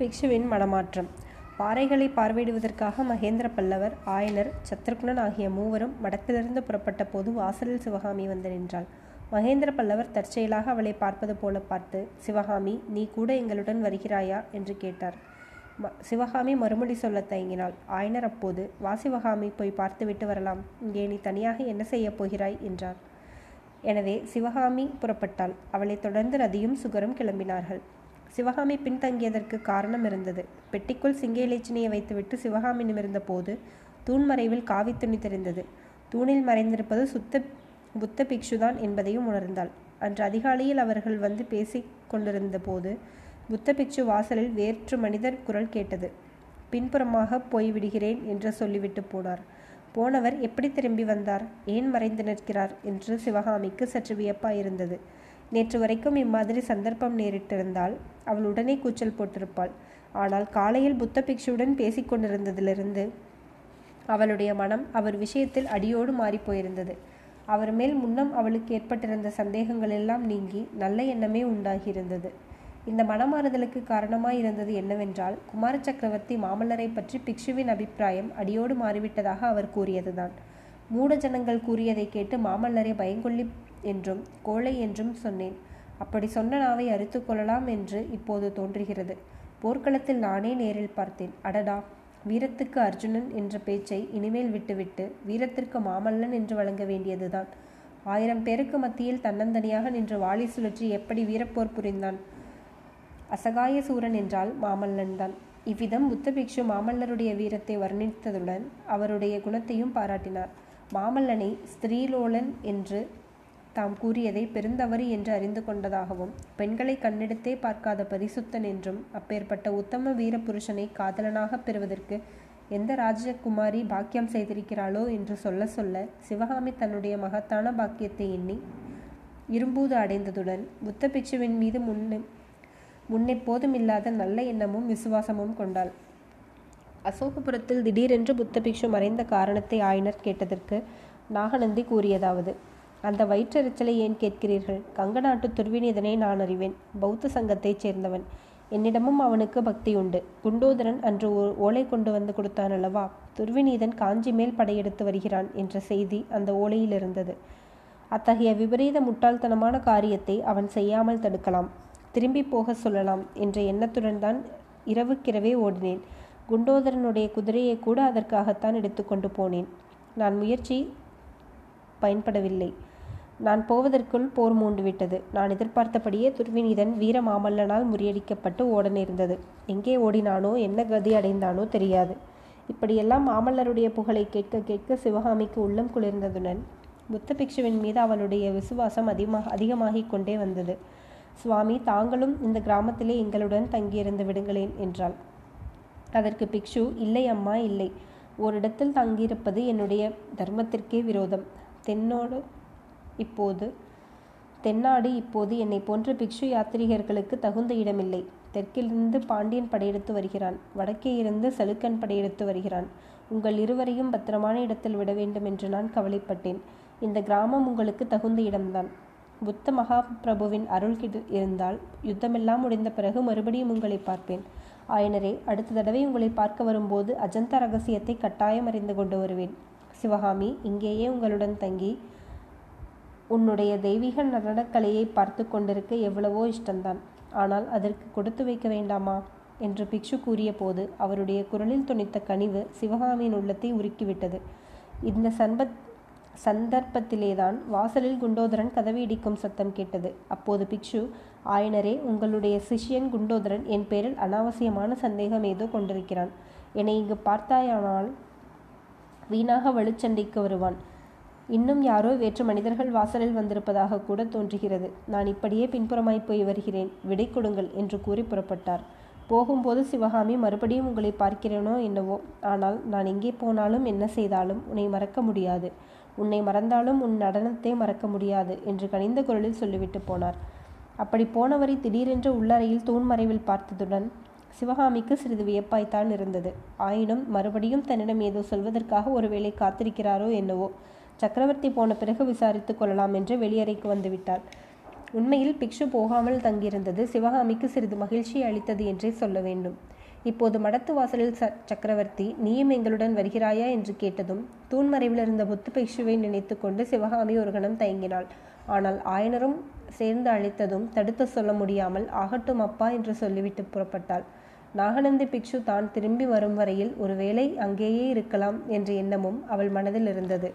பிக்ஷுவின் மனமாற்றம் பாறைகளை பார்வையிடுவதற்காக மகேந்திர பல்லவர் ஆயனர் சத்ருக்னன் ஆகிய மூவரும் மடத்திலிருந்து புறப்பட்ட போது வாசலில் சிவகாமி வந்து நின்றாள். மகேந்திர பல்லவர் தற்செயலாக அவளை பார்ப்பது போல பார்த்து சிவகாமி நீ கூட எங்களுடன் வருகிறாயா என்று கேட்டார். ம சிவகாமி மறுமொழி சொல்ல தயங்கினாள். ஆயனர் அப்போது வா சிவகாமி போய் பார்த்துவிட்டு வரலாம். இங்கே நீ தனியாக என்ன செய்யப் போகிறாய் என்றார். எனவே சிவகாமி புறப்பட்டாள். அவளைத் தொடர்ந்து ரதியும் சுகரும் கிளம்பினார்கள். சிவகாமி பின்தங்கியதற்கு காரணம் இருந்தது. பெட்டிக்குள் சிங்கேலேச்சினியை வைத்துவிட்டு சிவகாமி நிமிர்ந்த போது தூண்மறைவில் காவி துணி தெரிந்தது. தூணில் மறைந்திருப்பது சுத்த புத்த பிக்ஷுதான் என்பதையும் உணர்ந்தாள். அன்று அதிகாலையில் அவர்கள் வந்து பேசி கொண்டிருந்த போது புத்த பிக்ஷு வாசலில் வேற்று மனிதர் குரல் கேட்டது. பின்புறமாக போய்விடுகிறேன் என்று சொல்லிவிட்டு போனார். போனவர் எப்படி திரும்பி வந்தார்? ஏன் மறைந்து நிற்கிறார்? என்று சிவகாமிக்கு சற்று வியப்பாயிருந்தது. நேற்று வரைக்கும் இம்மாதிரி சந்தர்ப்பம் நேரிட்டிருந்தால் அவள் உடனே கூச்சல் போட்டிருப்பாள். ஆனால் காலையில் புத்த பிக்ஷுவுடன் பேசிக்கொண்டிருந்ததிலிருந்து அவளுடைய மனம் அவர் விஷயத்தில் அடியோடு மாறிப்போயிருந்தது அவர் மேல் முன்னம் அவளுக்கு ஏற்பட்டிருந்த சந்தேகங்கள் எல்லாம் நீங்கி நல்ல எண்ணமே உண்டாகியிருந்தது. இந்த மனமாறுதலுக்கு காரணமாய் இருந்தது என்னவென்றால் குமார சக்கரவர்த்தி மாமல்லரை பற்றி பிக்ஷுவின் அபிப்பிராயம் அடியோடு மாறிவிட்டதாக அவர் கூறியதுதான். மூட ஜனங்கள் கூறியதை கேட்டு மாமல்லரை பயங்கொள்ளி என்றும் கோழை என்றும் சொன்னேன். அப்படி சொன்ன நாவை அறுத்து கொள்ளலாம் என்று இப்போது தோன்றுகிறது. போர்க்களத்தில் நானே நேரில் பார்த்தேன். அடடா! வீரத்துக்கு அர்ஜுனன் என்ற பேச்சை இனிமேல் விட்டுவிட்டு வீரத்திற்கு மாமல்லன் என்று வழங்க வேண்டியதுதான். ஆயிரம் பேருக்கு மத்தியில் தன்னந்தனியாக நின்று வாளி சுழற்றி எப்படி வீரப்போர் புரிந்தான்? அசகாய சூரன் என்றால் மாமல்லன் தான். இவ்விதம் புத்தபிக்ஷு மாமல்லருடைய வீரத்தை வர்ணித்ததுடன் அவருடைய குணத்தையும் பாராட்டினார். மாமல்லனை ஸ்திரீலோலன் என்று தாம் கூறியதை பெருந்தவறு என்று அறிந்து கொண்டதாகவும் பெண்களை கண்ணெடுத்தே பார்க்காத பரிசுத்தன் என்றும் அப்பேற்பட்ட உத்தம வீரபுருஷனை காதலனாக பெறுவதற்கு எந்த ராஜகுமாரி பாக்கியம் செய்திருக்கிறாளோ என்று சொல்ல சொல்ல சிவகாமி தன்னுடைய மகத்தான பாக்கியத்தை எண்ணி இரும்பூது அடைந்ததுடன் புத்த பிக்ஷுவின் மீது முன்னே முன்னெப்போதும் இல்லாத நல்ல எண்ணமும் விசுவாசமும் கொண்டாள். அசோகபுரத்தில் திடீரென்று புத்த பிக்ஷு மறைந்த காரணத்தை ஆயினர் கேட்டதற்கு நாகநந்தி கூறியதாவது அந்த வயிற்றெரிச்சலை ஏன் கேட்கிறீர்கள்? கங்க நாட்டு துர்விநீதனை நான் அறிவேன். பௌத்த சங்கத்தைச் சேர்ந்தவன். என்னிடமும் அவனுக்கு பக்தி உண்டு. குண்டோதரன் அன்று ஓலை கொண்டு வந்து கொடுத்தான் அல்லவா? துர்விநீதன் காஞ்சி மேல் படையெடுத்து வருகிறான் என்ற செய்தி அந்த ஓலையில் இருந்தது. அத்தகைய விபரீத முட்டாள்தனமான காரியத்தை அவன் செய்யாமல் தடுக்கலாம். திரும்பி போக சொல்லலாம் என்ற எண்ணத்துடன் தான் இரவுக்கிரவே ஓடினேன். குண்டோதரனுடைய குதிரையை கூட அதற்காகத்தான் எடுத்துக்கொண்டு போனேன். நான் முயற்சி பயன்படவில்லை. நான் போவதற்குள் போர் மூண்டுவிட்டது. நான் எதிர்பார்த்தபடியே துர்விநீதன் வீர மாமல்லனால் முறியடிக்கப்பட்டு ஓட நேர்ந்தது எங்கே ஓடினானோ என்ன கதி அடைந்தானோ தெரியாது. இப்படியெல்லாம் மாமல்லருடைய புகழை கேட்க கேட்க சிவகாமிக்கு உள்ளம் குளிர்ந்ததுடன் புத்த பிக்ஷுவின் மீது அவளுடைய விசுவாசம் அதிகமாக அதிகமாகிக் கொண்டே வந்தது. சுவாமி தாங்களும் இந்த கிராமத்திலே எங்களுடன் தங்கியிருந்து விடுங்களேன் என்றாள். அதற்கு பிக்ஷு இல்லை அம்மா இல்லை. ஓரிடத்தில் தங்கியிருப்பது என்னுடைய தர்மத்திற்கே விரோதம். தென்னோடு இப்போது. தென்னாடு இப்போது என்னை போன்ற பிக்ஷு யாத்திரிகர்களுக்கு தகுந்த இடமில்லை. தெற்கிலிருந்து பாண்டியன் படையெடுத்து வருகிறான். வடக்கே இருந்து சலுக்கன் படையெடுத்து வருகிறான். உங்கள் இருவரையும் பத்திரமான இடத்தில் விட வேண்டும் என்று நான் கவலைப்பட்டேன். இந்த கிராமம் உங்களுக்கு தகுந்த இடம்தான். புத்த மகா பிரபுவின் அருள் இருந்தால் யுத்தமெல்லாம் முடிந்த பிறகு மறுபடியும் உங்களை பார்ப்பேன். ஆயனரே அடுத்த தடவை உங்களை பார்க்க வரும்போது அஜந்தா ரகசியத்தை கட்டாயம் அறிந்து கொண்டு வருவேன். சிவகாமி இங்கேயே உங்களுடன் தங்கி உன்னுடைய தெய்வீக நடனக்கலையை பார்த்து கொண்டிருக்க எவ்வளவோ இஷ்டம்தான் ஆனால் அதற்கு கொடுத்து வைக்க வேண்டாமா? என்று பிக்ஷு கூறிய போது அவருடைய குரலில் துணித்த கனிவு சிவகாமியின் உள்ளத்தை உருக்கிவிட்டது. இந்த சன்பத் சந்தர்ப்பத்திலேதான் வாசலில் குண்டோதரன் கதவி இடிக்கும் சத்தம் கேட்டது. அப்போது பிக்ஷு ஆயனரே உங்களுடைய சிஷ்யன் குண்டோதரன் என் பேரில் அனாவசியமான சந்தேகம் ஏதோ கொண்டிருக்கிறான். என்னை இங்கு பார்த்தாயானால் வீணாக வலுச்சண்டைக்கு வருவான். இன்னும் யாரோ வேற்று மனிதர்கள் வாசலில் வந்திருப்பதாக கூட தோன்றுகிறது. நான் இப்படியே பின்புறமாய் போய் வருகிறேன். விடை கொடுங்கள் என்று கூறி புறப்பட்டார். போகும்போது சிவகாமி மறுபடியும் உங்களை பார்க்கிறேனோ என்னவோ? ஆனால் நான் எங்கே போனாலும் என்ன செய்தாலும் உன்னை மறக்க முடியாது. உன்னை மறந்தாலும் உன் நடனத்தை மறக்க முடியாது என்று கனிந்த குரலில் சொல்லிவிட்டு போனார். அப்படி போனவரை திடீரென்று உள்ளறையில் தூண்மறைவில் பார்த்ததுடன் சிவகாமிக்கு சிறிது வியப்பாய்த்தான் இருந்தது. ஆயினும் மறுபடியும் தன்னிடம் ஏதோ சொல்வதற்காக ஒருவேளை காத்திருக்கிறாரோ என்னவோ? சக்கரவர்த்தி போன பிறகு விசாரித்துக் கொள்ளலாம் என்று வெளியறைக்கு வந்துவிட்டாள். உண்மையில் பிக்ஷு போகாமல் தங்கியிருந்தது சிவகாமிக்கு சிறிது மகிழ்ச்சியை அளித்தது என்றே சொல்ல வேண்டும். இப்போது மடத்து வாசலில் ச சக்கரவர்த்தி நீயும் எங்களுடன் வருகிறாயா என்று கேட்டதும் தூண்மறைவில் இருந்த புத்து பிக்ஷுவை நினைத்து கொண்டு சிவகாமி ஒரு கணம் தயங்கினாள். ஆனால் ஆயனரும் சேர்ந்து அழைத்ததும் தடுத்து சொல்ல முடியாமல் ஆகட்டும் அப்பா என்று சொல்லிவிட்டு புறப்பட்டாள். நாகநந்தி பிக்ஷு தான் திரும்பி வரும் வரையில் ஒருவேளை அங்கேயே இருக்கலாம் என்ற எண்ணமும் அவள் மனதில் இருந்தது.